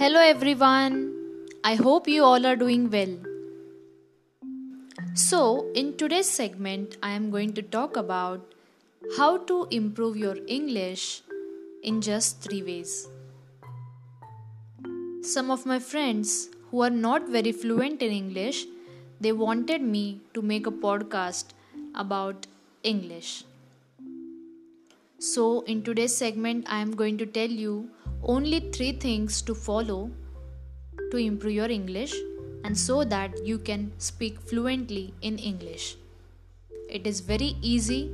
Hello everyone. I hope you all are doing well. So, in today's segment, I am going to talk about how to improve your English in just three ways. Some of my friends who are not very fluent in English, they wanted me to make a podcast about English. So, in today's segment, I am going to tell you only three things to follow to improve your English and so that you can speak fluently in English. It is very easy.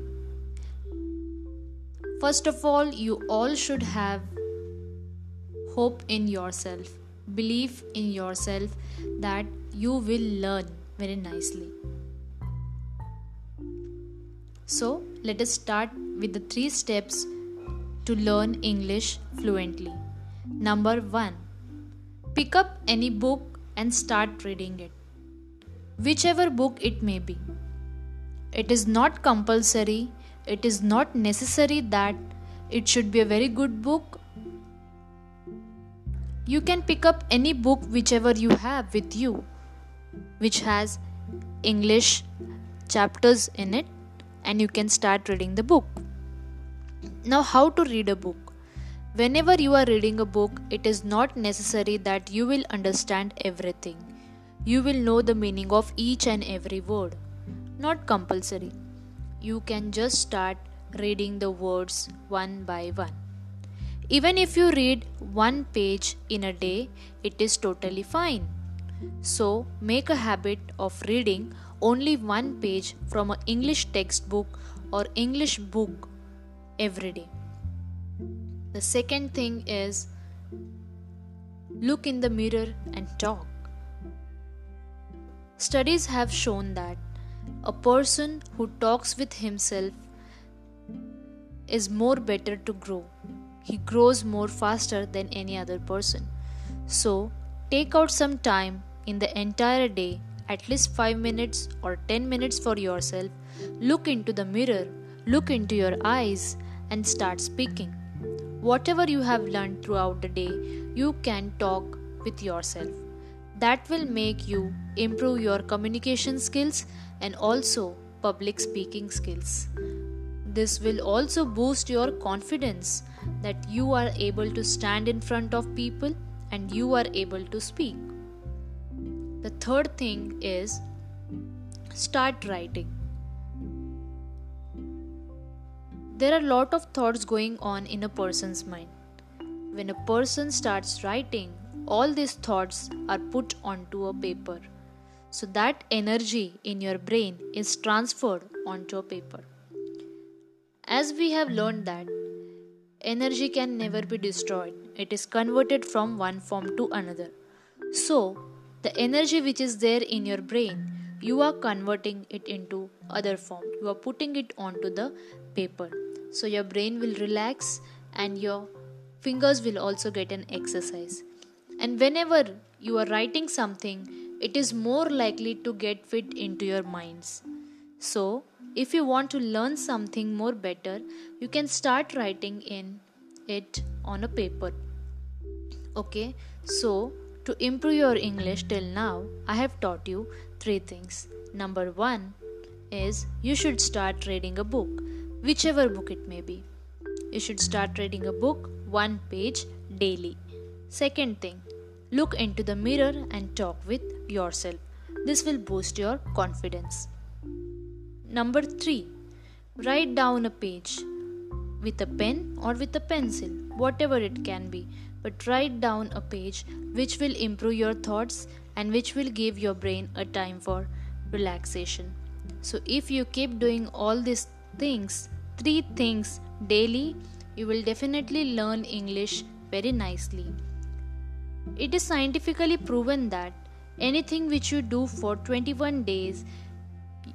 First of all, you all should have hope in yourself, believe in yourself that you will learn very nicely. So, let us start with the three steps to learn English fluently. Number 1 Pick up any book and start reading it. Whichever book it may be. It is not compulsory, it is not necessary that it should be a very good book. You can pick up any book whichever you have with you, which has English chapters in it and you can start reading the book. Now, how to read a book? Whenever you are reading a book, it is not necessary that you will understand everything. You will know the meaning of each and every word. Not compulsory. You can just start reading the words one by one. Even if you read one page in a day, it is totally fine. So, make a habit of reading only one page from an English textbook or English book every day. The second thing is look in the mirror and talk. Studies have shown that a person who talks with himself is more better to grow. He grows more faster than any other person. So, take out some time in the entire day at least 5 minutes or 10 minutes for yourself, look into the mirror, look into your eyes, and start speaking. Whatever you have learned throughout the day, you can talk with yourself. That will make you improve your communication skills and also public speaking skills. This will also boost your confidence that you are able to stand in front of people and you are able to speak. The third thing is start writing. There are a lot of thoughts going on in a person's mind. When a person starts writing, all these thoughts are put onto a paper. So that energy in your brain is transferred onto a paper. As we have learned that energy can never be destroyed, it is converted from one form to another. So, the energy which is there in your brain you are converting it into other form you are putting it onto the paper so your brain will relax and your fingers will also get an exercise. And whenever you are writing something it is more likely to get fit into your minds. So if you want to learn something more better you can start writing in it on a paper. Okay? So to improve your English till now, I have taught you three things. Number one is you should start reading a book, whichever book it may be. You should start reading a book one page daily. Second thing, look into the mirror and talk with yourself. This will boost your confidence. Number three, write down a page with a pen or with a pencil, whatever it can be but write down a page which will improve your thoughts and which will give your brain a time for relaxation. So, if you keep doing all these things, three things daily, you will definitely learn English very nicely. It is scientifically proven that anything which you do for 21 days,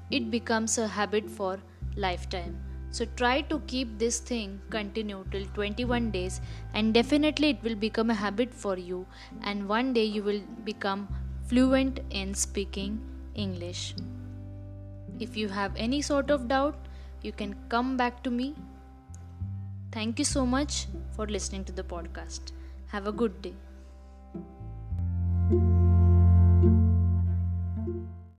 it becomes a habit for lifetime. So try to keep this thing continue till 21 days and definitely it will become a habit for you and one day you will become fluent in speaking English. If you have any sort of doubt, you can come back to me. Thank you so much for listening to the podcast. Have a good day.